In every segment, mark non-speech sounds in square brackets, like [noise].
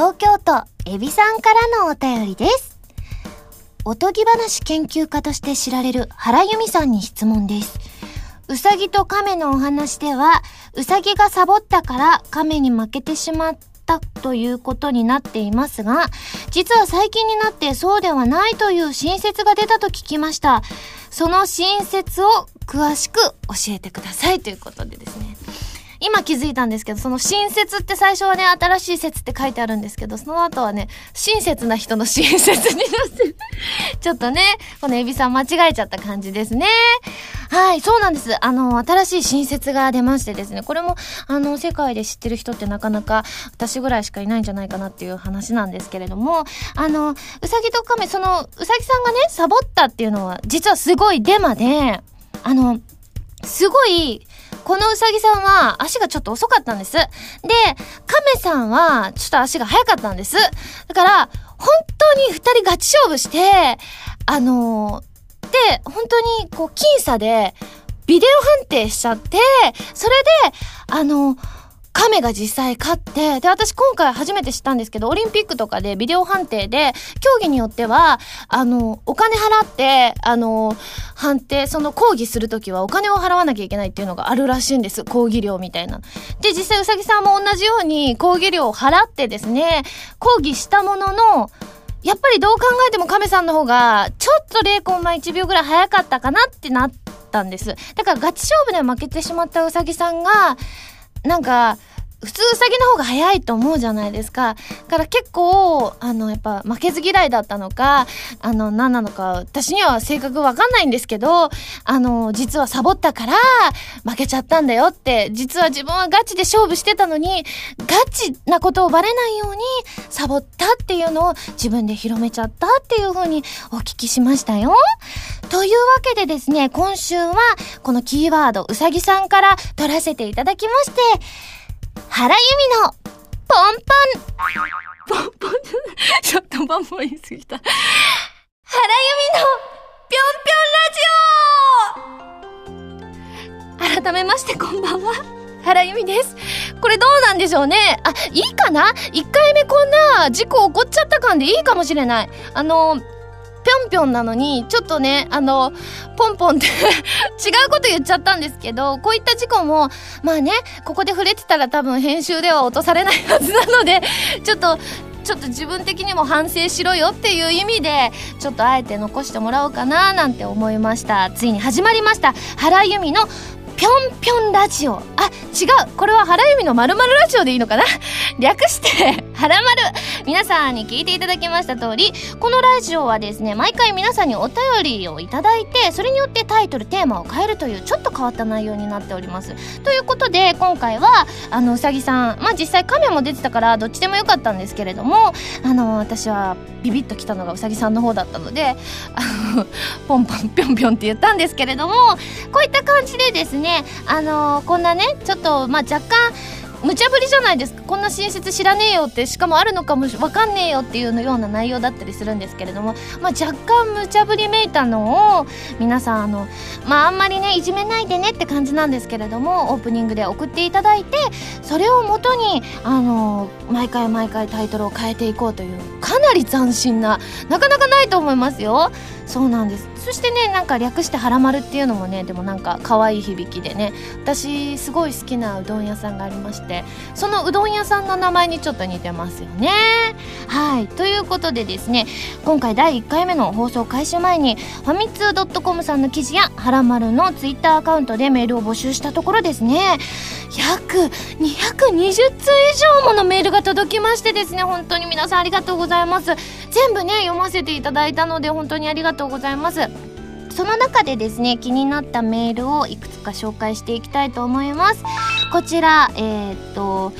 東京都エビさんからのお便りです。おとぎ話研究家として知られる原由美さんに質問です。うさぎと亀のお話では、うさぎがサボったから亀に負けてしまったということになっていますが、実は最近になってそうではないという新説が出たと聞きました。その新説を詳しく教えてくださいということでですね。今気づいたんですけど、その親切って最初はね、新しい説って書いてあるんですけど、その後はね、親切な人の親切になって。[laughs] ちょっとね、このエビさん間違えちゃった感じですね。はい、そうなんです。あの、新しい新説が出ましてですね、これも、あの、世界で知ってる人ってなかなか私ぐらいしかいないんじゃないかなっていう話なんですけれども、あの、うさぎと亀、その、うさぎさんがね、サボったっていうのは、実はすごいデマで、あの、すごい、このうさぎさんは足がちょっと遅かったんです。で、亀さんはちょっと足が速かったんです。だから、本当に二人ガチ勝負して、あのーで、本当にこう、僅差で、ビデオ判定しちゃって、それで、あの亀が実際勝って、で、私今回初めて知ったんですけど、オリンピックとかでビデオ判定で、競技によっては、あの、お金払って、あの、判定、その抗議するときはお金を払わなきゃいけないっていうのがあるらしいんです。抗議料みたいな。で、実際うさぎさんも同じように抗議料を払ってですね、抗議したものの、やっぱりどう考えても亀さんの方が、ちょっと0コンマ1秒ぐらい早かったかなってなったんです。だからガチ勝負で負けてしまったうさぎさんが、なんか、普通ウサギの方が早いと思うじゃないですか。だから結構、あの、やっぱ負けず嫌いだったのか、あの、何なのか、私には正確わかんないんですけど、あの、実はサボったから負けちゃったんだよって、実は自分はガチで勝負してたのに、ガチなことをバレないようにサボったっていうのを自分で広めちゃったっていう風にお聞きしましたよ。というわけでですね、今週はこのキーワード、うさぎさんから取らせていただきまして、原由美のポンポン、ポンポン、ちょっとポンポン言い過ぎた。原由美のぴょんぴょんラジオ改めましてこんばんは。原由美です。これどうなんでしょうねあ、いいかな ?1 回目こんな事故起こっちゃった感でいいかもしれない。あの、ぴょんぴょんなのに、ちょっとね、あの、ポンポンって [laughs] 違うこと言っちゃったんですけど、こういった事故も、まあね、ここで触れてたら多分編集では落とされないはずなので、[laughs] ちょっと、ちょっと自分的にも反省しろよっていう意味で、ちょっとあえて残してもらおうかななんて思いました。ついに始まりました。原由美のぴょんぴょんラジオ。あ、違う。これは原由美のまるまるラジオでいいのかな？[laughs] 略して、[laughs] はらまる。皆さんに聞いていただきました通り、このラジオはですね、毎回皆さんにお便りをいただいて、それによってタイトル、テーマを変えるという、ちょっと変わった内容になっております。ということで、今回は、あの、うさぎさん、まあ、実際亀も出てたから、どっちでもよかったんですけれども、あの、私は、ビビッときたのがうさぎさんの方だったので、あの、ポンポンぴょんぴょんって言ったんですけれども、こういった感じでですね、ねあのこんなね、ちょっと、まあ、若干、無茶ぶりじゃないですか。こんな親切知らねえよってしかもあるのかもわかんねえよっていうのような内容だったりするんですけれども、まあ、若干無茶ぶりめいたのを皆さんあのまああんまりねいじめないでねって感じなんですけれどもオープニングで送っていただいてそれをもとにあの毎回毎回タイトルを変えていこうというかなり斬新ななかなかないと思いますよ。そうなんです。そしてねなんか略して「はらまる」っていうのもねでもなんか可愛い響きでね私すごい好きなうどん屋さんがありましてそのうどん屋さんの名前にちょっと似てますよね。はい。ということでですね今回第1回目の放送開始前にファミツー .com さんの記事やはらまるのツイッターアカウントでメールを募集したところですね約220通以上ものメールが届きましてですね本当に皆さんありがとうございます。全部ね読ませていただいたので本当にありがとうございます。その中でですね気になったメールをいくつか紹介していきたいと思います。こちらえーっと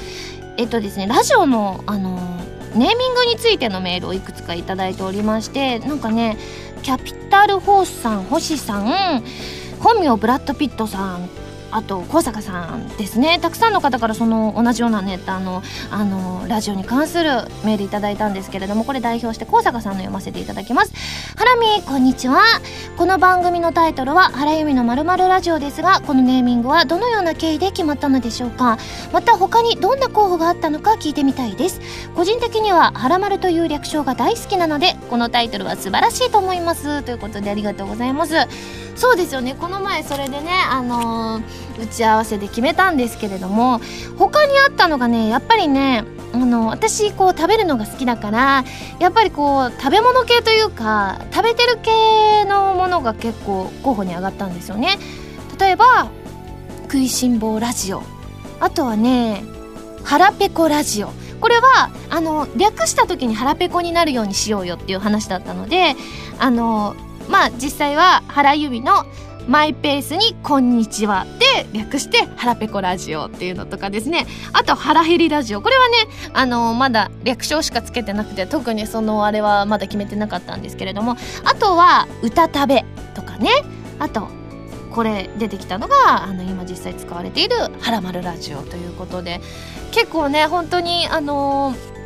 えっとですねラジオのあのネーミングについてのメールをいくつかいただいておりましてなんかねキャピタルホースさん星さん本名ブラッド・ピットさんあと高坂さんですね。たくさんの方からその同じようなネタのあのラジオに関するメールいただいたんですけれどもこれ代表して高坂さんの読ませていただきます。ハラミこんにちは。この番組のタイトルは「原由美のまるラジオ」ですがこのネーミングはどのような経緯で決まったのでしょうか。また他にどんな候補があったのか聞いてみたいです。個人的には「はらまる」という略称が大好きなのでこのタイトルは素晴らしいと思います。ということでありがとうございます。そうですよね。この前それでねあのー、打ち合わせで決めたんですけれども他にあったのがねやっぱりねあの私こう食べるのが好きだからやっぱりこう食べ物系というか食べてる系のものが結構候補に上がったんですよね。例えば食いしん坊ラジオ。あとはね腹ペコラジオ。これはあの略した時に腹ペコになるようにしようよっていう話だったのであのまあ実際は原由美のマイペースにこんにちはで略して腹ペコラジオっていうのとかですね。あと腹減りラジオ。これはねあのまだ略称しかつけてなくて特にそのあれはまだ決めてなかったんですけれども。あとは歌食べとかね。あとこれ出てきたのがあの今実際使われている「はらまるラジオ」ということで。結構ね本当にあのー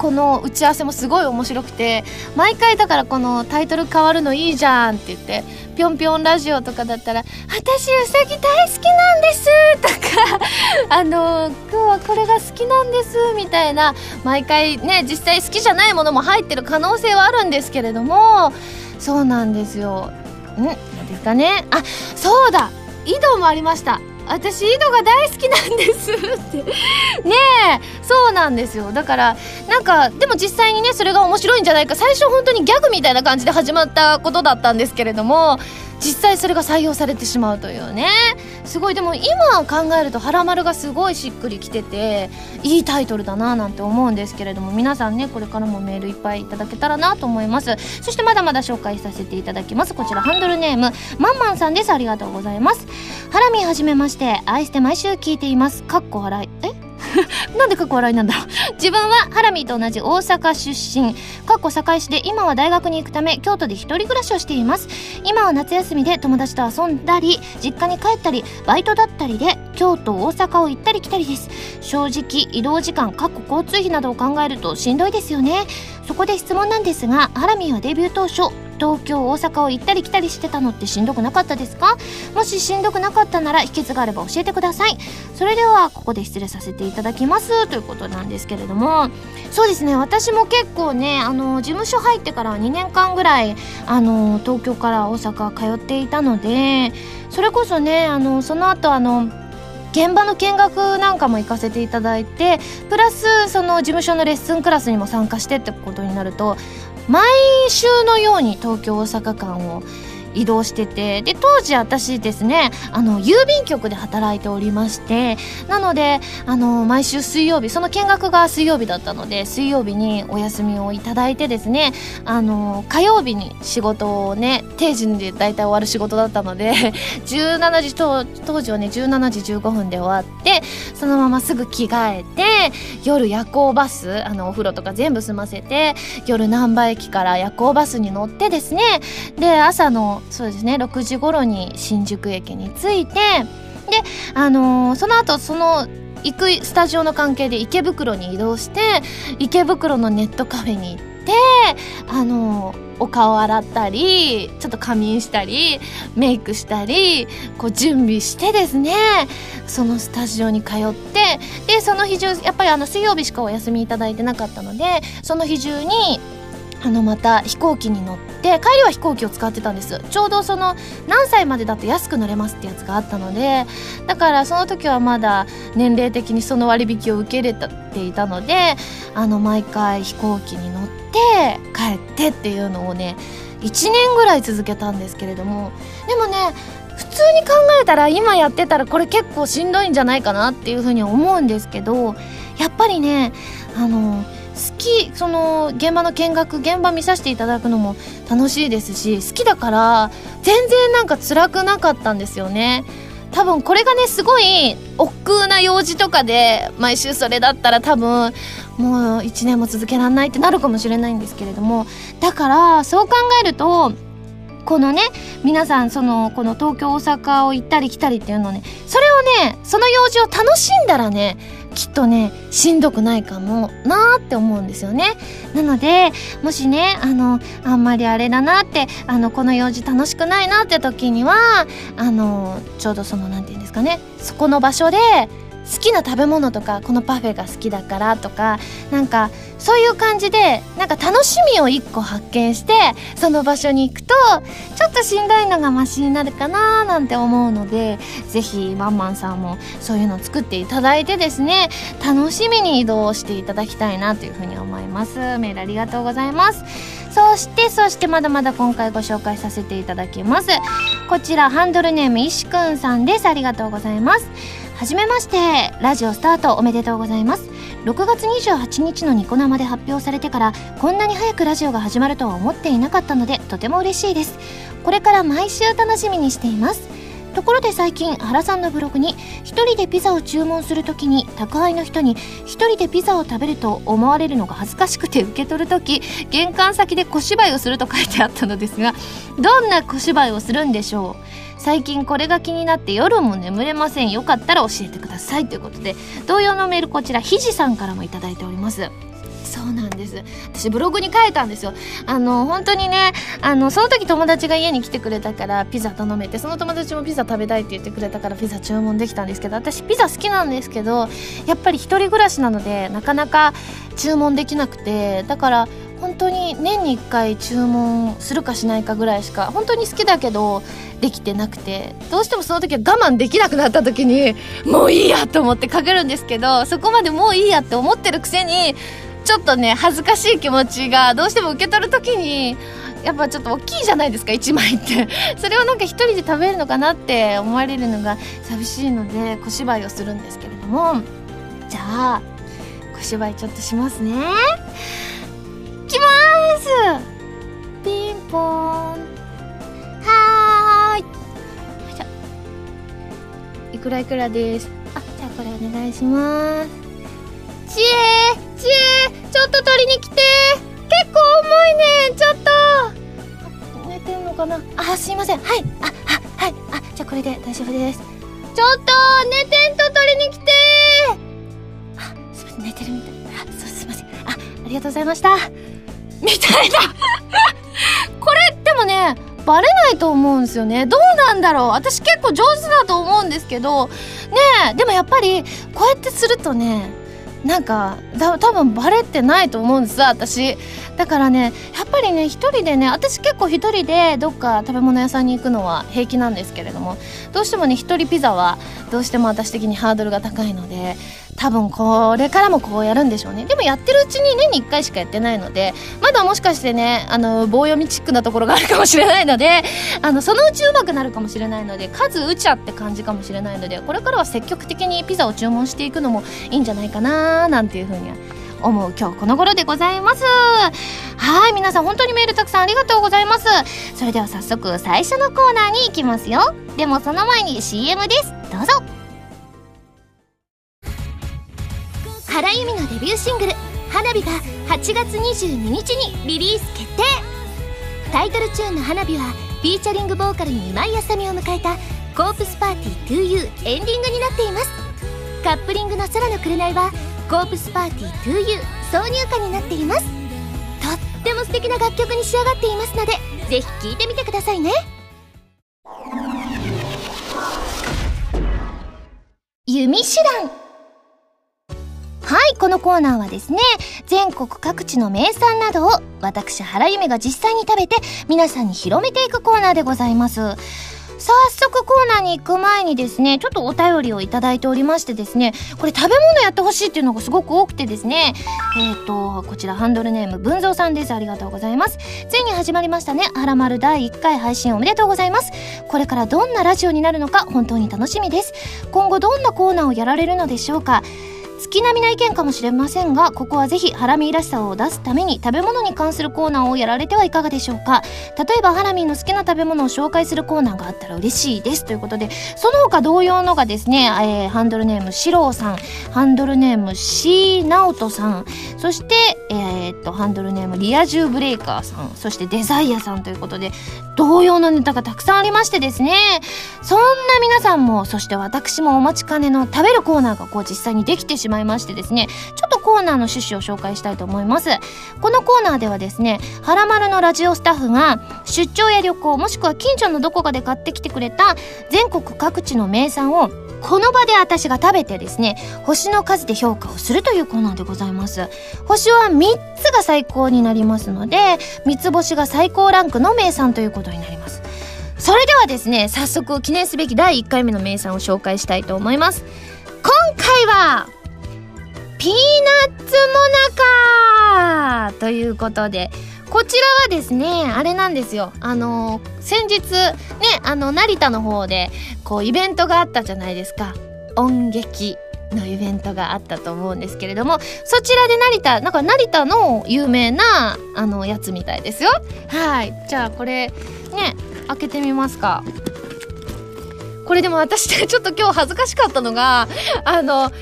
この打ち合わせもすごい面白くて毎回だからこのタイトル変わるのいいじゃんって言ってぴょんぴょんラジオとかだったら「私うさぎ大好きなんです」とか「[laughs] あの今日はこれが好きなんです」みたいな毎回ね実際好きじゃないものも入ってる可能性はあるんですけれどもそうなんですよ。ん？ですかね？あそうだ！井戸もありました。私井戸が大好きなんですって。ねえ。そうなんですよ。だからなんかでも実際にねそれが面白いんじゃないか。最初本当にギャグみたいな感じで始まったことだったんですけれども実際それが採用されてしまうというね。すごい。でも今考えると「はらまる」がすごいしっくりきてていいタイトルだななんて思うんですけれども皆さんねこれからもメールいっぱいいただけたらなと思います。そしてまだまだ紹介させていただきます。こちらハンドルネームまんまんさんです。ありがとうございます。ハラミはじめまして。愛して毎週聞いています。かっこ笑い。え？[laughs] なんでかっこ笑いなんだろう。自分はハラミーと同じ大阪出身。かっこ堺市で今は大学に行くため京都で一人暮らしをしています。今は夏休みで友達と遊んだり実家に帰ったりバイトだったりで京都大阪を行ったり来たりです。正直移動時間かっこ交通費などを考えるとしんどいですよね。そこで質問なんですがハラミはデビュー当初東京大阪を行ったり来たりしてたのってしんどくなかったですか？もししんどくなかったなら秘訣があれば教えてください。それではここで失礼させていただきます。ということなんですけれども。そうですね。私も結構ねあの事務所入ってから2年間ぐらいあの東京から大阪通っていたのでそれこそねあのその後あの現場の見学なんかも行かせていただいてプラスその事務所のレッスンクラスにも参加してってことになると毎週のように東京大阪間を移動してて。で当時私ですねあの郵便局で働いておりましてなのであの毎週水曜日その見学が水曜日だったので水曜日にお休みをいただいてですねあの火曜日に仕事をね定時で大体終わる仕事だったので [laughs] 17時当当時はね17時15分で終わってそのまますぐ着替えて夜夜行バスあのお風呂とか全部済ませて夜難波駅から夜行バスに乗ってですねで朝のそうですね。6時頃に新宿駅に着いてであのー、その後その行くスタジオの関係で池袋に移動して池袋のネットカフェに行ってあのー、お顔洗ったりちょっと仮眠したりメイクしたりこう準備してですねそのスタジオに通ってでその日中やっぱりあの水曜日しかお休みいただいてなかったのでその日中にあのまた飛行機に乗って帰りは飛行機を使ってたんです。ちょうどその何歳までだと安く乗れますってやつがあったのでだからその時はまだ年齢的にその割引を受け入れていたのであの毎回飛行機に乗って帰ってっていうのをね1年ぐらい続けたんですけれどもでもね普通に考えたら今やってたらこれ結構しんどいんじゃないかなっていうふうに思うんですけどやっぱりねあのきその現場の見学現場見させていただくのも楽しいですし好きだから全然なんか辛くなかったんですよね。多分これがねすごい億劫な用事とかで毎週それだったら多分もう1年も続けられないってなるかもしれないんですけれども。だからそう考えるとこのね皆さんそのこの東京大阪を行ったり来たりっていうのねそれをねその用事を楽しんだらねきっとねしんどくないかもなーって思うんですよね。なのでもしねあのあんまりあれだなってあのこの用事楽しくないなって時にはあのちょうどその何て言うんですかねそこの場所で好きな食べ物とかこのパフェが好きだからとかなんかそういう感じでなんか楽しみを一個発見してその場所に行くとちょっとしんどいのがマシになるかななんて思うのでぜひワンマンさんもそういうのを作っていただいてですね楽しみに移動していただきたいなというふうに思います。メールありがとうございます。そしてそしてまだまだ今回ご紹介させていただきます。こちらハンドルネーム石くんさんです。ありがとうございます。はじめまして。ラジオスタートおめでとうございます。6月28日のニコ生で発表されてからこんなに早くラジオが始まるとは思っていなかったのでとても嬉しいです。これから毎週楽しみにしています。ところで最近原さんのブログに一人でピザを注文するときに宅配の人に一人でピザを食べると思われるのが恥ずかしくて受け取るとき玄関先で小芝居をすると書いてあったのですがどんな小芝居をするんでしょう？最近これが気になって夜も眠れません。よかったら教えてください。ということで同様のメールこちらひじさんからも頂いております。そうなんです。私ブログに書いたんですよ。あの本当にねあのその時友達が家に来てくれたからピザ頼めてその友達もピザ食べたいって言ってくれたからピザ注文できたんですけど私ピザ好きなんですけどやっぱり一人暮らしなのでなかなか注文できなくてだから本当に年に1回注文するかしないかぐらいしか本当に好きだけどできてなくてどうしてもその時は我慢できなくなった時にもういいやと思ってかけるんですけどそこまでもういいやって思ってるくせにちょっとね恥ずかしい気持ちがどうしても受け取る時にやっぱちょっと大きいじゃないですか1枚って。[laughs] それをなんか1人で食べるのかなって思われるのが寂しいので小芝居をするんですけれども。じゃあ小芝居ちょっとしますね。きます。ピンポン。はい。いくらいくらです。あじゃあこれお願いします。ちえちえちょっと取りに来て。結構重いねちょっと。寝てんのかな？あすいません。はい。ああはい。あじゃあこれで大丈夫です。ちょっと寝てんと取りに来て。あすいません。寝てるみたい。あそうすいません。あありがとうございました。みたいな。[laughs] これでもねバレないと思うんですよね。どうなんだろう。私結構上手だと思うんですけど。ねえでもやっぱりこうやってするとねなんか多分バレてないと思うんです私。だからねやっぱりね一人でね私結構一人でどっか食べ物屋さんに行くのは平気なんですけれどもどうしてもね一人ピザはどうしても私的にハードルが高いので多分これからもこうやるんでしょうね。でもやってるうちに年に1回しかやってないのでまだもしかしてねあの棒読みチックなところがあるかもしれないのであのそのうちうまくなるかもしれないので数打ちゃって感じかもしれないのでこれからは積極的にピザを注文していくのもいいんじゃないかななんていうふうには思う今日この頃でございます。はい皆さん本当にメールたくさんありがとうございます。それでは早速最初のコーナーに行きますよ。でもその前に CM です。どうぞ。原由美のデビューシングル「花火」が8月22日にリリース決定。タイトルチューンの「花火」はフィーチャリングボーカルに今井あさみを迎えた「コープスパーティー 2U」エンディングになっています。カップリングの「空の紅」は「コープスパーティー 2U」挿入歌になっています。とっても素敵な楽曲に仕上がっていますのでぜひ聴いてみてくださいね。弓手段。はい、このコーナーはですね、全国各地の名産などを私、原由美が実際に食べて皆さんに広めていくコーナーでございます。早速コーナーに行く前にですね、ちょっとお便りをいただいておりましてですね、これ食べ物やってほしいっていうのがすごく多くてですね、えっ、ー、と、こちらハンドルネーム文蔵さんです。ありがとうございます。ついに始まりましたね、はらまる第1回配信おめでとうございます。これからどんなラジオになるのか本当に楽しみです。今後どんなコーナーをやられるのでしょうか月並みな意見かもしれませんがここはぜひハラミーらしさを出すために食べ物に関するコーナーをやられてはいかがでしょうか。例えばハラミーの好きな食べ物を紹介するコーナーがあったら嬉しいです。ということでその他同様のがですね、えー、ハンドルネームシローさんハンドルネームシーナオトさんそして、えー、っとハンドルネームリア充ブレイカーさんそしてデザイアさんということで同様のネタがたくさんありましてですねそんな皆さんもそして私もお待ちかねの食べるコーナーがこう実際にできてしままいましてですねちょっとコーナーの趣旨を紹介したいと思います。このコーナーではですね「はらまる」のラジオスタッフが出張や旅行もしくは近所のどこかで買ってきてくれた全国各地の名産をこの場で私が食べてですね星の数で評価をするというコーナーでございます。星は3つが最高になりますので3つ星が最高ランクの名産ということになります。それではですね早速記念すべき第1回目の名産を紹介したいと思います。今回はピーナッツモナカということでこちらはですねあれなんですよ。あの先日ねあの成田の方でこうイベントがあったじゃないですか。音劇のイベントがあったと思うんですけれどもそちらで成田なんか成田の有名なあのやつみたいですよ。はい。じゃあこれね開けてみますか。これでも私ちょっと今日恥ずかしかったのがあの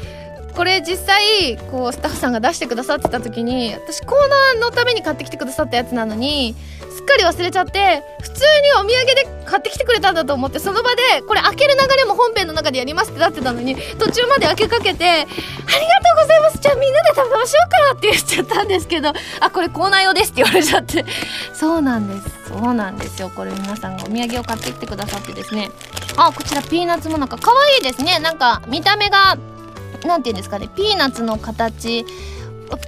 これ実際こうスタッフさんが出してくださってた時に私コーナーのために買ってきてくださったやつなのにすっかり忘れちゃって普通にお土産で買ってきてくれたんだと思ってその場でこれ開ける流れも本編の中でやりますってなってたのに途中まで開けかけて「ありがとうございますじゃあみんなで食べましょうか」って言っちゃったんですけど「あこれコーナー用です」って言われちゃって。そうなんです。そうなんですよ。これ皆さんがお土産を買ってきてくださってですね。あこちらピーナッツもなんか可愛いですね。なんか見た目が何て言うんですかねピーナッツの形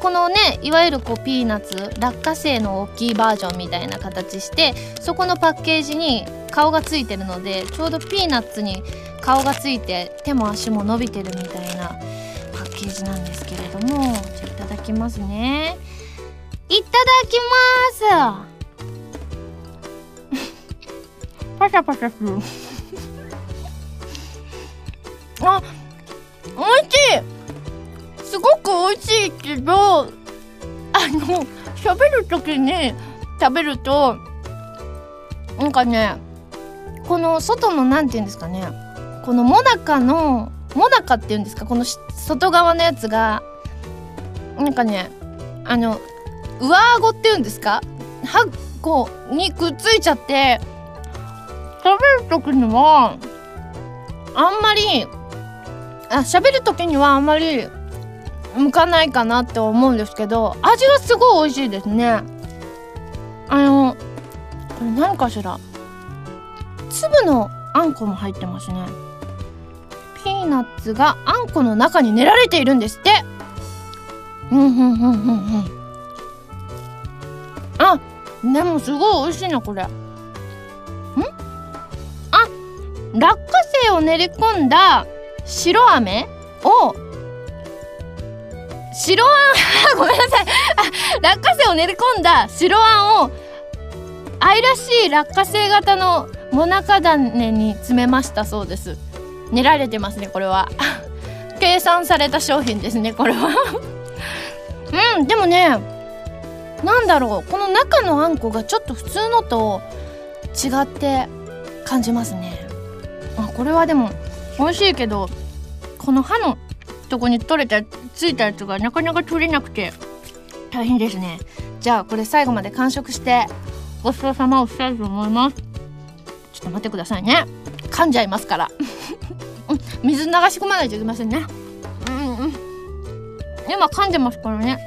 このねいわゆるこうピーナッツ落花生の大きいバージョンみたいな形してそこのパッケージに顔がついてるのでちょうどピーナッツに顔がついて手も足も伸びてるみたいなパッケージなんですけれどもじゃあいただきますね。いただきます。パシャパシャする。[laughs] あ美味しい。すごく美味しいけどあの喋る時に食べるとなんかねこの外の何て言うんですかね。このモナカのモナカっていうんですか？この外側のやつがなんかねあの上顎っていうんですか？はこうにくっついちゃって食べる時にはあんまりあ喋る時にはあんまり向かないかなって思うんですけど味はすごい美味しいですね。あのこれ何かしら粒のあんこも入ってますね。ピーナッツがあんこの中に練られているんですって。うんうんうんうんうん。あでもすごい美味しいなこれ。ん？あ落花生を練り込んだ白飴？を白あん [laughs] ごめんなさい。あ落花生を練り込んだ。白あんを。愛らしい落花生型のもなか種に詰めました。そうです。練られてますねこれは。[laughs] 計算された商品ですねこれは。[laughs] うんでもねなんだろう。この中のあんこがちょっと普通のと違って感じますね。あこれはでも美味しいけどこの歯のとこに取れたついたやつがなかなか取れなくて大変ですね。じゃあこれ最後まで完食してごちそうさまをしたいと思います。ちょっと待ってくださいね。噛んじゃいますから。[laughs] 水流し込まないといけませんね。うんうん。今噛んでますからね。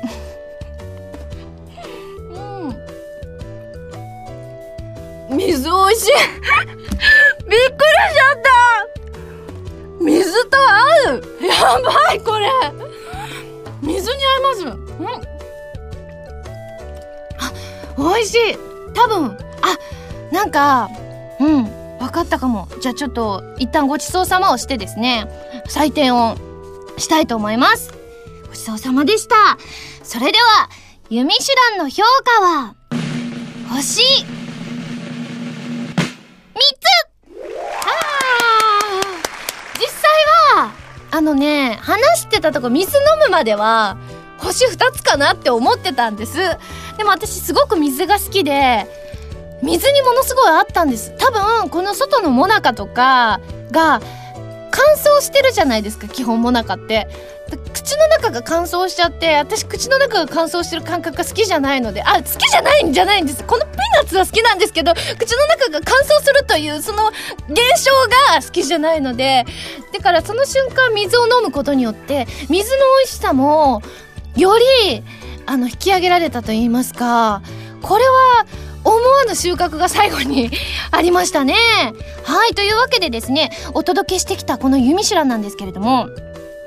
うん。水美味しい。[laughs] びっくりしちゃった。水と合う。やばいこれ。水に合います。うん。あ美味しい。多分あなんかうん。分かったかも。じゃあちょっと一旦ごちそうさまをしてですね。採点をしたいと思います。ごちそうさまでした。それではユミシュランの評価は星。のね、話してたとこ水飲むまでは、星2つかなって思ってたんです。でも私すごく水が好きで、水にものすごいあったんです。多分、この外のモナカとかが、乾燥してるじゃないですか、基本モナカって。口の中が乾燥しちゃって私口の中が乾燥してる感覚が好きじゃないのであ好きじゃないんじゃないんです。このピーナッツは好きなんですけど口の中が乾燥するというその現象が好きじゃないのでだからその瞬間水を飲むことによって水の美味しさもよりあの引き上げられたと言いますかこれは思わぬ収穫が最後にありましたね。はいというわけでですねお届けしてきたこの「ユミシュラン」なんですけれども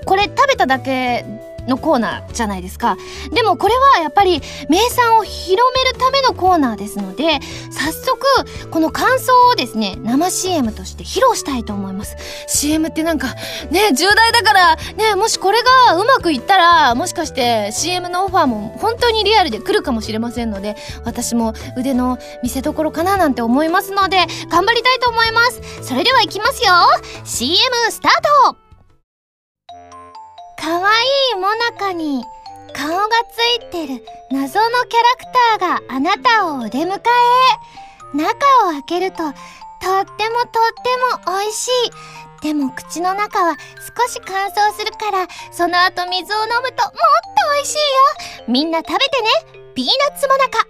これ食べただけのコーナーじゃないですか。でもこれはやっぱり名産を広めるためのコーナーですので早速この感想をですね生 CM として披露したいと思います。CM ってなんかね重大だからねもしこれがうまくいったらもしかして CM のオファーも本当にリアルで来るかもしれませんので私も腕の見せ所かななんて思いますので頑張りたいと思います。それではいきますよ。CM スタートかわいいもなかに顔がついてる謎のキャラクターがあなたをお出迎え。中を開けるととってもとっても美味しい。でも口の中は少し乾燥するからその後水を飲むともっと美味しいよ。みんな食べてね。ピーナッツもなか。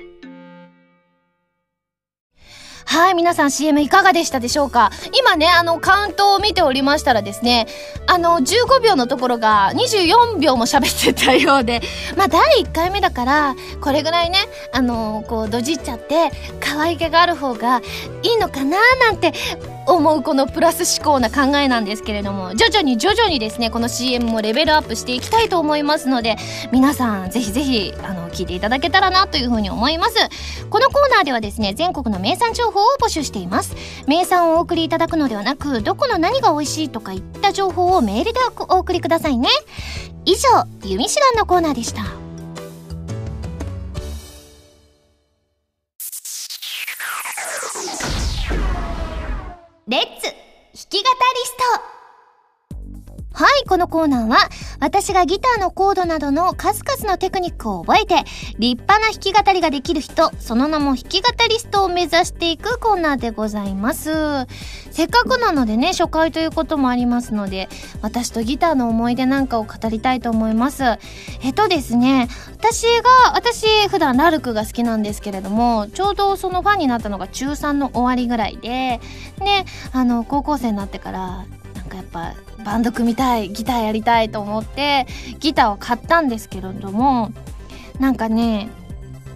はい、皆さん CM いかがでしたでしょうか？今ね、あの、カウントを見ておりましたらですね、あの、15秒のところが24秒も喋ってたようで、まあ、第1回目だから、これぐらいね、あの、こう、どじっちゃって、可愛げがある方がいいのかななんて思うこのプラス思考な考えなんですけれども徐々に徐々にですねこの CM もレベルアップしていきたいと思いますので皆さんぜひぜひあの聞いていただけたらなというふうに思います。このコーナーではですね全国の名産情報を募集しています。名産をお送りいただくのではなくどこの何が美味しいとかいった情報をメールでお送りくださいね。以上「ゆみしらん」のコーナーでした。このコーナーは、私がギターのコードなどの数々のテクニックを覚えて、立派な弾き語りができる人、その名も弾き語りストを目指していくコーナーでございます。せっかくなのでね、初回ということもありますので、私とギターの思い出なんかを語りたいと思います。えっとですね、私が、私普段ラルクが好きなんですけれども、ちょうどそのファンになったのが中3の終わりぐらいで、で、あの、高校生になってから、なんかやっぱバンド組みたいギターやりたいと思ってギターを買ったんですけれどもなんかね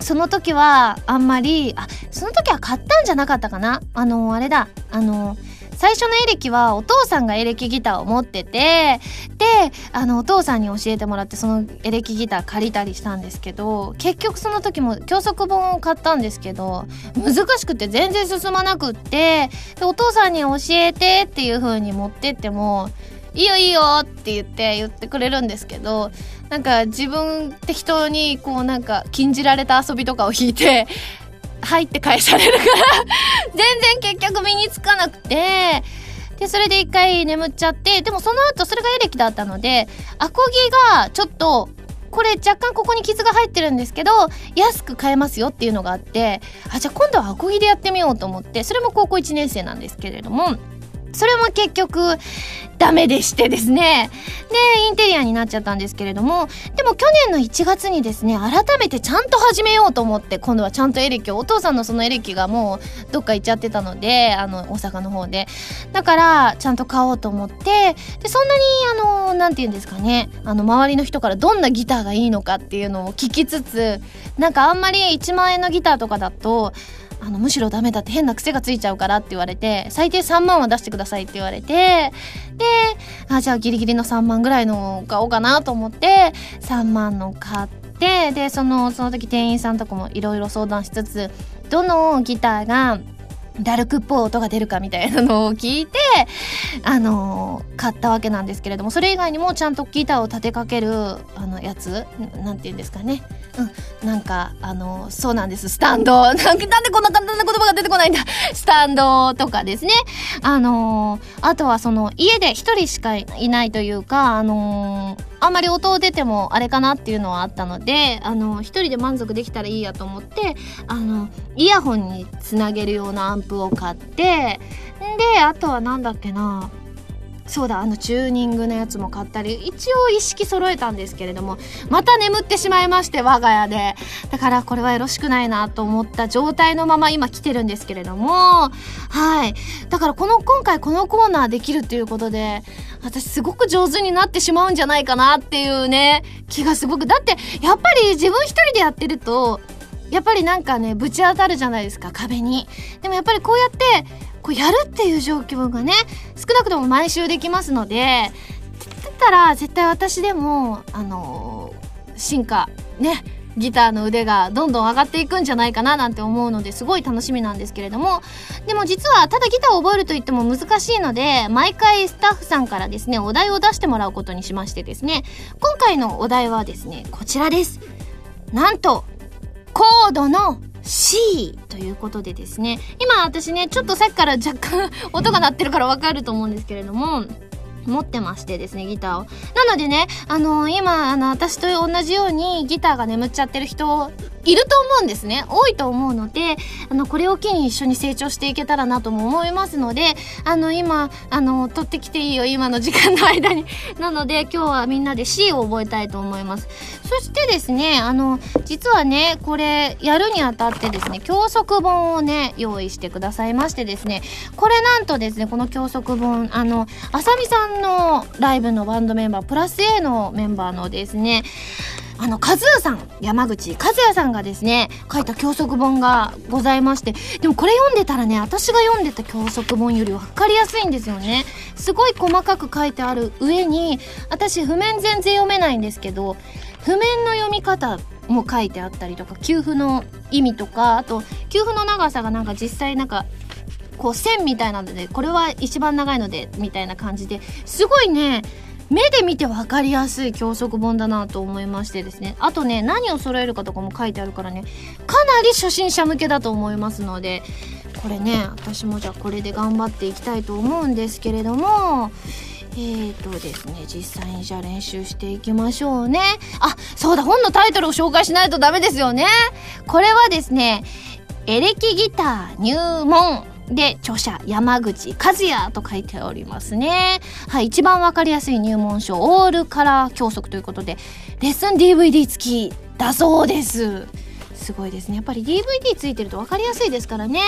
その時はあんまりあその時は買ったんじゃなかったかな？あのあれだあの最初のエレキはお父さんがエレキギターを持っててであのお父さんに教えてもらってそのエレキギター借りたりしたんですけど結局その時も教則本を買ったんですけど難しくて全然進まなくってでお父さんに教えてっていう風に持ってってもいいよいいよって言って言ってくれるんですけどなんか自分適当にこうなんか禁じられた遊びとかを弾いて [laughs] 入って返されるから [laughs] 全然結局身につかなくて、で、それで一回眠っちゃって、でもその後それがエレキだったので、アコギがちょっと、これ若干ここに傷が入ってるんですけど、安く買えますよっていうのがあって、あ、じゃあ今度はアコギでやってみようと思って、それも高校1年生なんですけれども、それも結局ダメでしてですね。で、インテリアになっちゃったんですけれども、でも去年の1月にですね、改めてちゃんと始めようと思って、今度はちゃんとエレキを、お父さんのそのエレキがもうどっか行っちゃってたので、あの、大阪の方で。だから、ちゃんと買おうと思って、で、そんなに、あの、なんて言うんですかね、あの、周りの人からどんなギターがいいのかっていうのを聞きつつ、なんかあんまり1万円のギターとかだと、あのむしろダメだって変な癖がついちゃうからって言われて最低3万は出してくださいって言われてであじゃあギリギリの3万ぐらいの買おうかなと思って3万の買ってでそのその時店員さんとかもいろいろ相談しつつどのギターがダルクっぽい音が出るかみたいなのを聞いて、あのー、買ったわけなんですけれども、それ以外にもちゃんとギターを立てかける、あの、やつ、なんて言うんですかね。うん、なんか、あのー、そうなんです、スタンド。[laughs] なんなんでこんな簡単な言葉が出てこないんだ。スタンドとかですね。あのー、あとはその、家で一人しかいないというか、あのあんまり音を出てもあれかなっていうのはあったので、あの、一人で満足できたらいいやと思って、あの、イヤホンにつなげるようなアンプを買って、で、あとは何だっけな、そうだあのチューニングのやつも買ったり一応意識揃えたんですけれどもまた眠ってしまいまして我が家で。だからこれはよろしくないなと思った状態のまま今来てるんですけれどもはい。だからこの今回このコーナーできるっていうことで私すごく上手になってしまうんじゃないかなっていうね気がすごく。だってやっぱり自分一人でやってるとやっぱりなんかねぶち当たるじゃないですか壁に。でもやっぱりこうやってこうやるっていう状況がね少なくとも毎週できますのでだったら絶対私でもあのー、進化ねギターの腕がどんどん上がっていくんじゃないかななんて思うのですごい楽しみなんですけれどもでも実はただギターを覚えると言っても難しいので毎回スタッフさんからですねお題を出してもらうことにしましてですね今回のお題はですねこちらです。なんとコードの C ということでですね今私ねちょっとさっきから若干 [laughs] 音が鳴ってるからわかると思うんですけれども持ってましてですねギターを。なのでねあのー、今あの私と同じようにギターが眠っちゃってる人いると思うんですね。多いと思うのであのこれを機に一緒に成長していけたらなとも思いますのであの今あの取ってきていいよ今の時間の間に。[laughs] なので今日はみんなで C を覚えたいと思います。そしてですねあの実はねこれやるにあたってですね教則本をね用意してくださいましてですねこれなんとですねこの教則本あのあさみさんのライブのバンドメンバープラス A のメンバーのですねあの、カズーさん、山口和也さんがですね、書いた教則本がございまして、でもこれ読んでたらね、私が読んでた教則本より分かりやすいんですよね。すごい細かく書いてある上に、私譜面全然読めないんですけど、譜面の読み方も書いてあったりとか、給付の意味とか、あと、給付の長さがなんか実際なんか、こう線みたいなので、これは一番長いので、みたいな感じで、すごいね、目で見て分かりやすい教則本だなと思いましてですね。あとね何を揃えるかとかも書いてあるからね。かなり初心者向けだと思いますのでこれね私もじゃあこれで頑張っていきたいと思うんですけれどもえーとですね実際にじゃあ練習していきましょうね。あそうだ本のタイトルを紹介しないとダメですよね。これはですねエレキギター入門。で、著者、山口和也と書いておりますね。はい、一番わかりやすい入門書、オールカラー教則ということで、レッスン DVD 付きだそうです。すごいですね。やっぱり DVD ついてると分かりやすいですからね。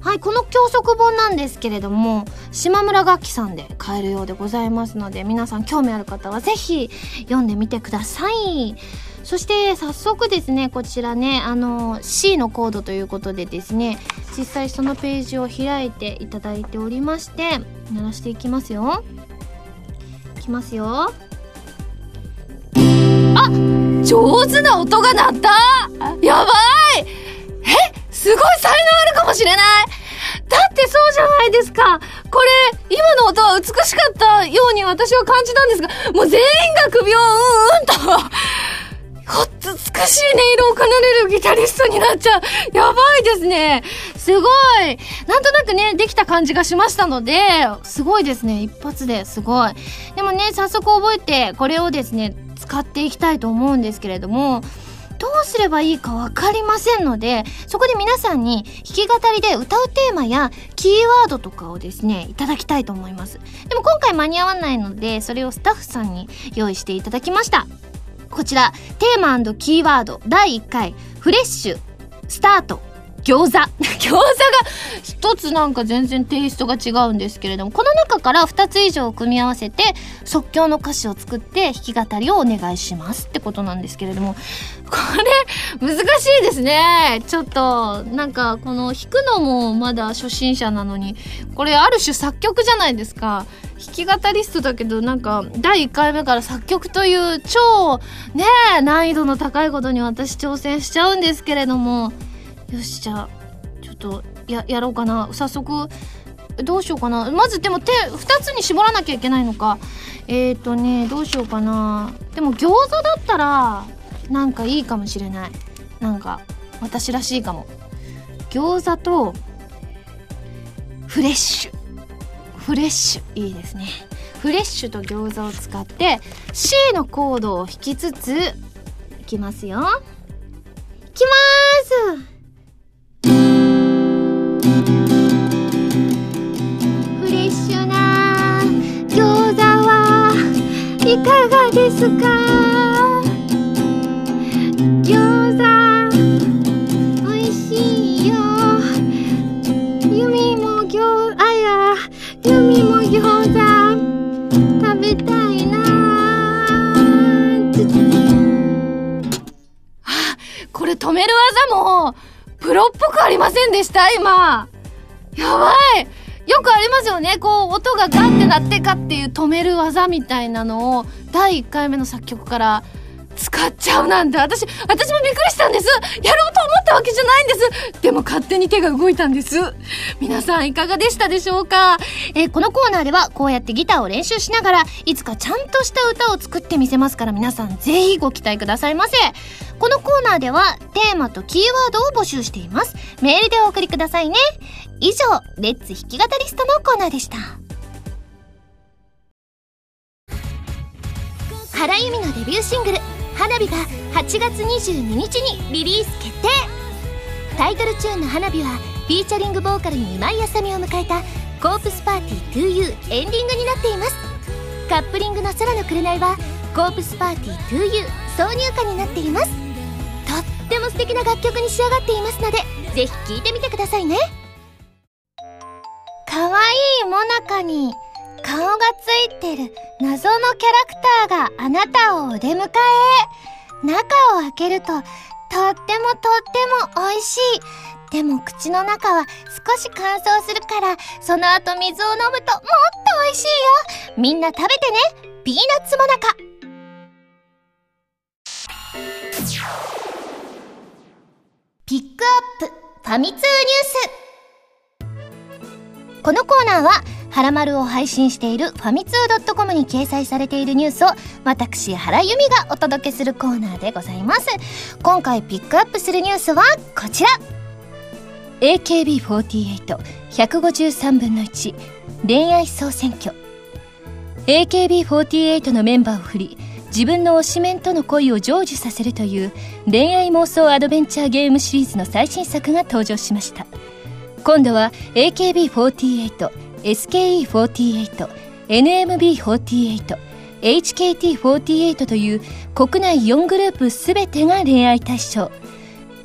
はい、この教則本なんですけれども、島村楽器さんで買えるようでございますので、皆さん興味ある方はぜひ読んでみてください。そして早速ですねこちらねあの C のコードということでですね実際そのページを開いていただいておりまして鳴らしていきますよ。いきますよ。あ上手な音が鳴った。やばい。えすごい才能あるかもしれない。だってそうじゃないですか。これ、今の音は美しかったように私は感じたんですが、もう全員が首をうんうんと美しい音色を奏でるギタリストになっちゃう。やばいですね。すごい。なんとなくね、できた感じがしましたので、すごいですね。一発ですごい。でもね、早速覚えて、これをですね、使っていきたいと思うんですけれども、どうすればいいかわかりませんので、そこで皆さんに弾き語りで歌うテーマやキーワードとかをですね、いただきたいと思います。でも今回間に合わないので、それをスタッフさんに用意していただきました。こちら、テーマキーワード第1回、フレッシュ、スタート、餃子。[laughs] 餃子が一つなんか全然テイストが違うんですけれども、この中から2つ以上を組み合わせて即興の歌詞を作って弾き語りをお願いしますってことなんですけれども、これ難しいですね。ちょっと、なんかこの弾くのもまだ初心者なのに、これある種作曲じゃないですか。弾き語りストだけどなんか第1回目から作曲という超ね難易度の高いことに私挑戦しちゃうんですけれどもよしじゃあちょっとややろうかな。早速どうしようかな。まずでも手2つに絞らなきゃいけないのか。えっ、ー、とねどうしようかな。でも餃子だったらなんかいいかもしれない。なんか私らしいかも。餃子とフレッシュ。フレッシュいいですね。フレッシュと餃子を使って C のコードを弾きつついきますよ。いきますフレッシュな餃子はいかがですか？くありませんでした今。やばい。よくありますよね。こう音がガンってなってかっていう止める技みたいなのを第1回目の作曲から使っちゃうなんて。私私もびっくりしたんです。やろうと思ったわけじゃないんです。でも勝手に手が動いたんです。皆さんいかがでしたでしょうか、えー、このコーナーではこうやってギターを練習しながらいつかちゃんとした歌を作ってみせますから皆さんぜひご期待くださいませ。このコーナーではテーマとキーワードを募集しています。メールでお送りくださいね。以上レッツ弾き語りストのコーナーでした。原由美のデビューシングル「花火」が8月22日にリリース決定。タイトルチューンの「花火」はフィーチャリングボーカルに今井あさみを迎えた「コープスパーティー 2U」エンディングになっています。カップリングの「空の紅」は「コープスパーティー 2U」挿入歌になっています。とっても素敵な楽曲に仕上がっていますのでぜひ聴いてみてくださいね。かわいいもなかに。顔がついてる謎のキャラクターがあなたをお出迎え中を開けるととってもとっても美味しい。でも口の中は少し乾燥するからその後水を飲むともっと美味しいよ。みんな食べてね。ピーナッツもなか。ピックアップ。ファミ通ニュース。このコーナーははらまるを配信しているファミツー .com に掲載されているニュースを私原由美がお届けするコーナーでございます。今回ピックアップするニュースはこちら。AKB48153 分の1恋愛総選挙。AKB48 のメンバーを振り自分の推しメンとの恋を成就させるという恋愛妄想アドベンチャーゲームシリーズの最新作が登場しました。今度は AKB48 SKE48 NMB48 HKT48 という国内4グループ全てが恋愛対象。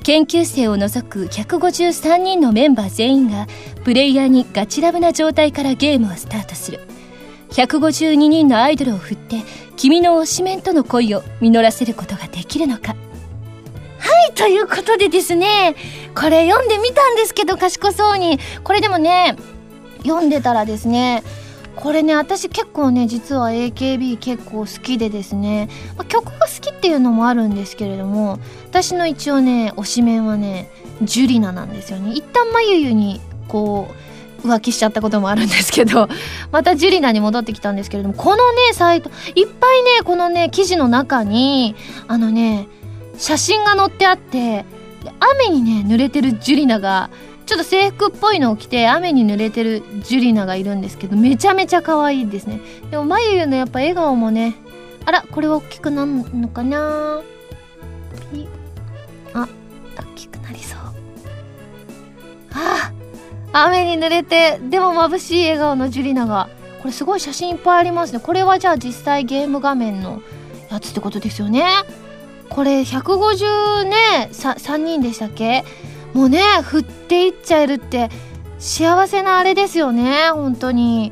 研究生を除く153人のメンバー全員がプレイヤーにガチラブな状態からゲームをスタートする。152人のアイドルを振って君の推しメンとの恋を実らせることができるのか。はいということでですねこれ読んでみたんですけど賢そうに。これでもね読んでたらですねこれね私結構ね実は AKB 結構好きでですね、ま、曲が好きっていうのもあるんですけれども私の一応ね推しメンはねジュリナなんですよね。一旦まゆゆにこう浮気しちゃったこともあるんですけど [laughs] またジュリナに戻ってきたんですけれどもこのねサイトいっぱいねこのね記事の中にあのね写真が載ってあって雨にね濡れてるジュリナがちょっと制服っぽいのを着て雨に濡れてるジュリナがいるんですけどめちゃめちゃ可愛いですね。でもまゆゆのやっぱ笑顔もねあらこれは大きくなるのかな？あ大きくなりそう。あ雨に濡れてでも眩しい笑顔のジュリナが。これすごい写真いっぱいありますね。これはじゃあ実際ゲーム画面のやつってことですよね。これ150ね 3, 人でしたっけ？もうね振っていっちゃえるって幸せなあれですよね本当に。い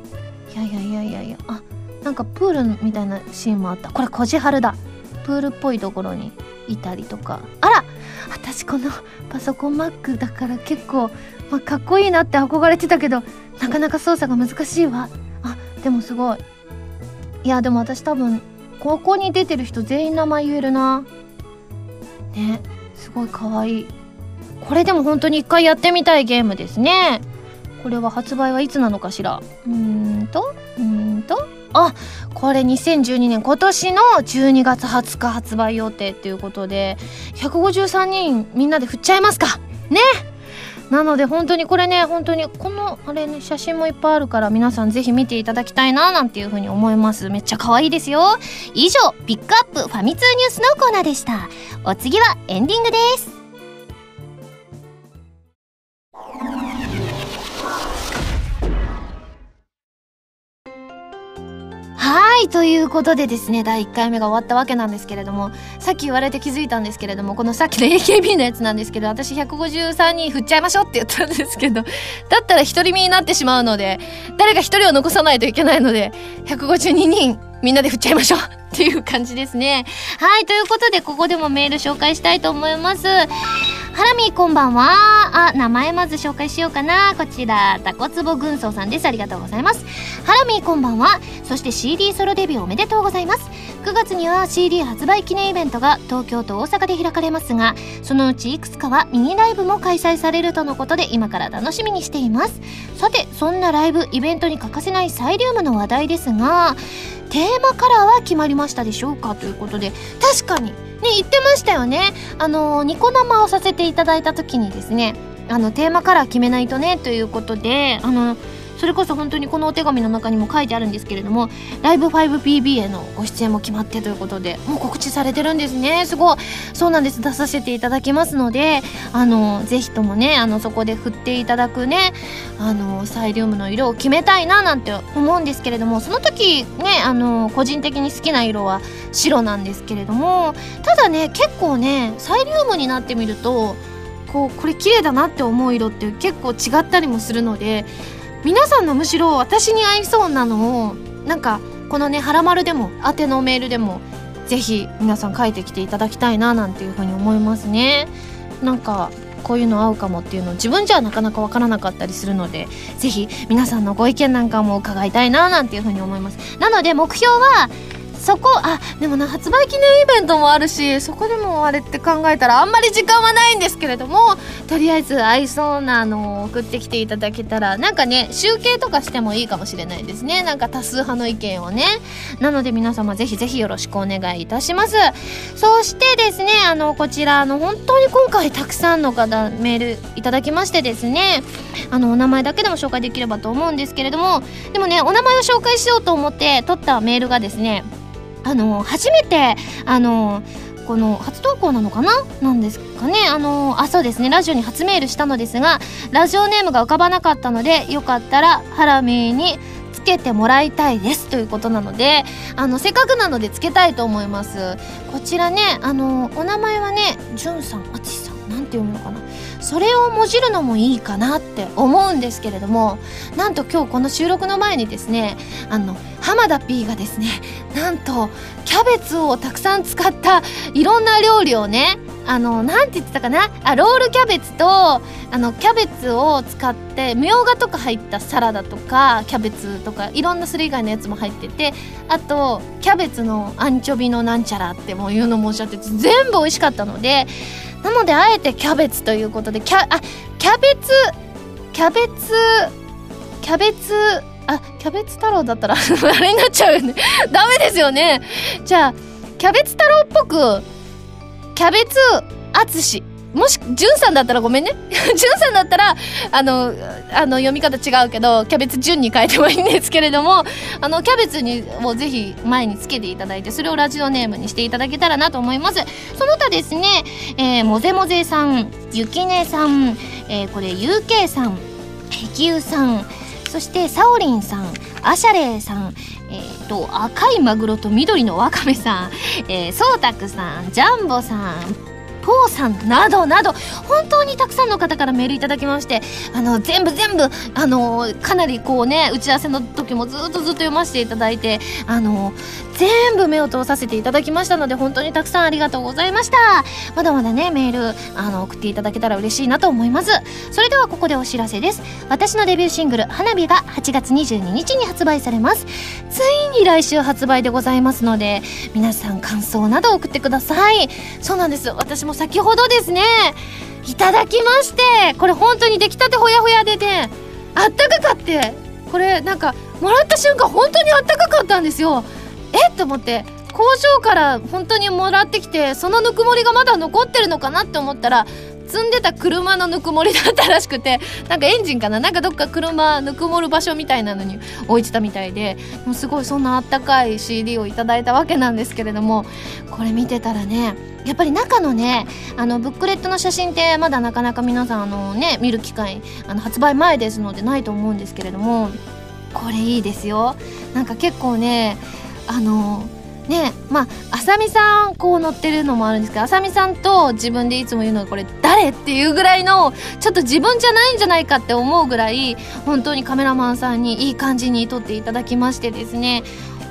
やいやいやいやいや。あなんかプールみたいなシーンもあった。これこじはるだ。プールっぽいところにいたりとか。あら私このパソコン Mac だから結構、ま、かっこいいなって憧れてたけどなかなか操作が難しいわ。あでもすごい。いやでも私多分ここに出てる人全員名前言えるな。ね。すごい可愛い。これでも本当に一回やってみたいゲームですね。これは発売はいつなのかしら。うーんと？うんと？あこれ2012年今年の12月20日発売予定っていうことで153人みんなで振っちゃいますか。ね。っなので本当にこれね本当にこのあれね写真もいっぱいあるから皆さんぜひ見ていただきたいななんていうふうに思います。めっちゃ可愛いですよ。以上ピックアップファミ通ニュースのコーナーでした。お次はエンディングです。はいということでですね第1回目が終わったわけなんですけれどもさっき言われて気づいたんですけれどもこのさっきの AKB のやつなんですけど私153人振っちゃいましょうって言ったんですけどだったら独り身になってしまうので誰か1人を残さないといけないので152人みんなで振っちゃいましょう。[laughs] っていう感じですね。はいということでここでもメール紹介したいと思います。ハラミーこんばんは。あ名前まず紹介しようかな。こちらタコツボ軍曹さんです。ありがとうございます。ハラミーこんばんは。そして CD ソロデビューおめでとうございます。9月には CD 発売記念イベントが東京と大阪で開かれますがそのうちいくつかはミニライブも開催されるとのことで今から楽しみにしています。さてそんなライブイベントに欠かせないサイリウムの話題ですがテーマカラーは決まりましたでしょうかということで確かに。ね言ってましたよね。あのニコ生をさせていただいた時にですねあのテーマカラー決めないとねということであのそれこそ本当にこのお手紙の中にも書いてあるんですけれどもライブ 5PB へのご出演も決まってということでもう告知されてるんですね。すごい。そうなんです。出させていただきますのであのぜひともねあのそこで振っていただくねあのサイリウムの色を決めたいななんて思うんですけれどもその時ねあの個人的に好きな色は白なんですけれどもただね結構ねサイリウムになってみるとこうこれ綺麗だなって思う色って結構違ったりもするので皆さんのむしろ私に合いそうなのをなんかこのね「はらまる」でも宛てのメールでもぜひ皆さん書いてきていただきたいななんていうふうに思いますね。なんかこういうの合うかもっていうのを自分じゃなかなかわからなかったりするのでぜひ皆さんのご意見なんかも伺いたいななんていうふうに思います。なので目標はそこあでもな発売記念イベントもあるしそこでもあれって考えたらあんまり時間はないんですけれどもとりあえず合いそうなのを送ってきていただけたらなんかね集計とかしてもいいかもしれないですね。なんか多数派の意見をね。なので皆様ぜひぜひよろしくお願いいたします。そしてですねあのこちらあの本当に今回たくさんの方メールいただきましてですねあのお名前だけでも紹介できればと思うんですけれどもでもねお名前を紹介しようと思って取ったメールがですねあの初めてあのこの初投稿なのかな？なんですかね。あのあそうですね。ラジオに初メールしたのですがラジオネームが浮かばなかったのでよかったらハラミーにつけてもらいたいです。ということなのであのせっかくなのでつけたいと思います。こちらねあのお名前はねじゅんさんあつしさんなんて読むのかな？それをもじるのもいいかなって思うんですけれどもなんと今日この収録の前にですねあの浜田 P がですねなんとキャベツをたくさん使ったいろんな料理をねあのなんて言ってたかなあロールキャベツとあのキャベツを使ってみょうがとか入ったサラダとかキャベツとかいろんなそれ以外のやつも入っててあとキャベツのアンチョビのなんちゃらってもういうのもおっしゃってて全部美味しかったのでなのであえてキャベツということでキャあキャベツキャベツキャベツあキャベツ太郎だったら [laughs] あれになっちゃうよね。[laughs] ダメですよね。じゃあキャベツ太郎っぽくキャベツあつし。もし、じゅんさんだったらごめんね。じゅんさんだったら、あの、あの、読み方違うけど、キャベツ順に変えてもいいんですけれども、あの、キャベツに、をぜひ前につけていただいて、それをラジオネームにしていただけたらなと思います。その他ですね、えー、もぜもぜさん、ゆきねさん、えー、これ、ゆうけいさん、へきゅうさん、そして、さおりんさん、あしゃれいさん、えーと、赤いマグロと緑のワカメさん、えー、そうたくさん、ジャンボさん、ポーさんなどなど本当にたくさんの方からメールいただきましてあの全部全部あのかなりこうね打ち合わせの時もずっとずっと読ませていただいてあの全部目を通させていただきましたので本当にたくさんありがとうございました。まだまだねメールあの送っていただけたら嬉しいなと思います。それではここでお知らせです。私のデビューシングル「花火」が8月22日に発売されます。ついに来週発売でございますので皆さん感想など送ってください。そうなんです。私も先ほどですねいただきましてこれ本当に出来たてほやほやでねあったかかってこれなんかもらった瞬間本当にあったかかったんですよ。えっと思って工場から本当にもらってきてそのぬくもりがまだ残ってるのかなって思ったら積んでた車のぬくもりだったらしくてなんかエンジンかな？なんかどっか車ぬくもる場所みたいなのに置いてたみたいでもうすごいそんなあったかい CD をいただいたわけなんですけれどもこれ見てたらねやっぱり中のねあのブックレットの写真ってまだなかなか皆さんあのね見る機会あの発売前ですのでないと思うんですけれどもこれいいですよ。なんか結構ねあのねまああさみさんこう乗ってるのもあるんですけどあさみさんと自分でいつも言うのがこれ誰っていうぐらいのちょっと自分じゃないんじゃないかって思うぐらい本当にカメラマンさんにいい感じに撮っていただきましてですね。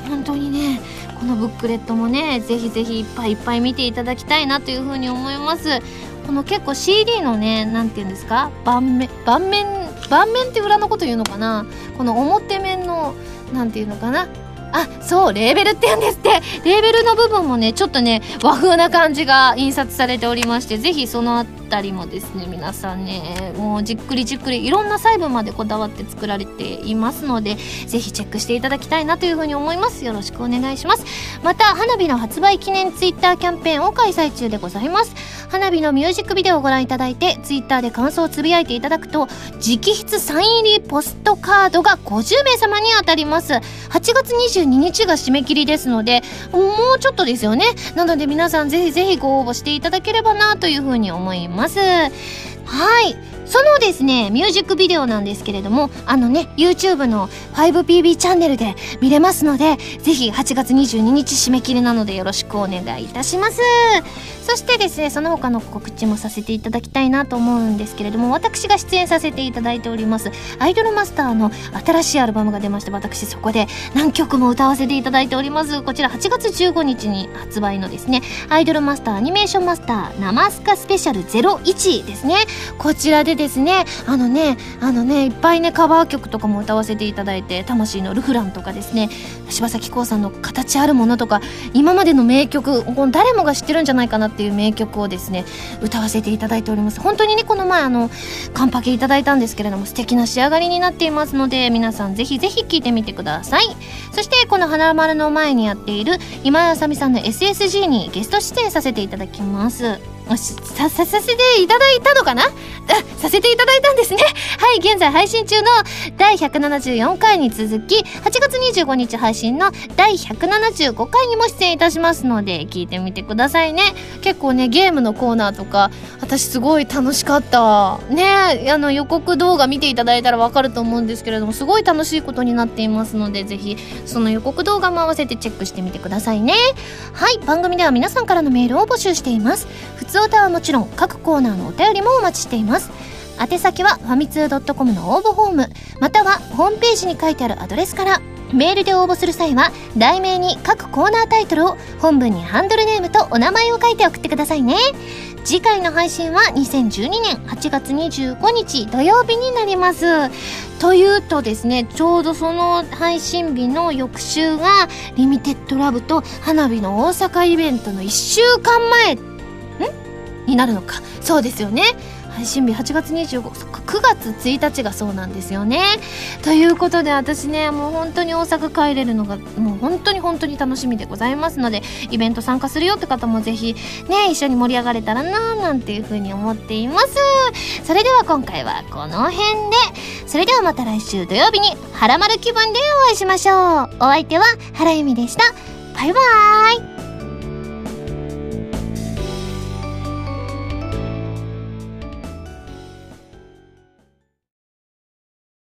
本当にねこのブックレットもねぜひぜひいっぱいいっぱい見ていただきたいなというふうに思います。この結構 CD のね何て言うんですか？盤面盤面盤面って裏のこと言うのかな？この表面の何て言うのかな？あそうレーベルって言うんですって。レーベルの部分もねちょっとね和風な感じが印刷されておりましてぜひそのったりもですね皆さんねもうじっくりじっくりいろんな細部までこだわって作られていますのでぜひチェックしていただきたいなというふうに思います。よろしくお願いします。また花火の発売記念ツイッターキャンペーンを開催中でございます。花火のミュージックビデオをご覧いただいてツイッターで感想をつぶやいていただくと直筆サイン入りポストカードが50名様に当たります。8月22日が締め切りですのでもうちょっとですよね。なので皆さんぜひぜひご応募していただければなというふうに思います。はい。そのですね、ミュージックビデオなんですけれども、あのね、YouTube の 5PB チャンネルで見れますので、ぜひ8月22日締め切りなのでよろしくお願いいたします。そしてですね、その他の告知もさせていただきたいなと思うんですけれども、私が出演させていただいております、アイドルマスターの新しいアルバムが出まして、私そこで何曲も歌わせていただいております。こちら8月15日に発売のですね、アイドルマスターアニメーションマスター生スカスペシャル01ですね。こちらでですね。あのねあのねいっぱいねカバー曲とかも歌わせていただいて魂のルフランとかですね。柴咲コウさんの形あるものとか今までの名曲誰もが知ってるんじゃないかなっていう名曲をですね歌わせていただいております。本当にねこの前あのカンパケいただいたんですけれども素敵な仕上がりになっていますので皆さんぜひぜひ聴いてみてください。そしてこの花丸の前にやっている今井あさみさんの SSG にゲスト出演させていただきます。さ、さ、させていただいたのかな？あ、させていただいたんですね。はい、現在配信中の第174回に続き、8月25日配信の第175回にも出演いたしますので、聞いてみてくださいね。結構ね、ゲームのコーナーとか、私すごい楽しかった。ねあの予告動画見ていただいたらわかると思うんですけれども、すごい楽しいことになっていますので、ぜひ、その予告動画も合わせてチェックしてみてくださいね。はい、番組では皆さんからのメールを募集しています。普通歌はもちろん各コーナーのお便りもお待ちしています。宛先はファミツー .com の応募フォームまたはホームページに書いてあるアドレスから。メールで応募する際は題名に各コーナータイトルを本文にハンドルネームとお名前を書いて送ってくださいね。次回の配信は2012年8月25日土曜日になります。というとですねちょうどその配信日の翌週がリミテッドラブと花火の大阪イベントの1週間前になるのか。そうですよね。配信日8月25そっか9月1日がそうなんですよね。ということで私ねもう本当に大阪帰れるのがもう本当に本当に楽しみでございますのでイベント参加するよって方もぜひね一緒に盛り上がれたらなーなんていう風に思っています。それでは今回はこの辺でそれではまた来週土曜日にハラマル気分でお会いしましょう。お相手は原由美でした。バイバーイ。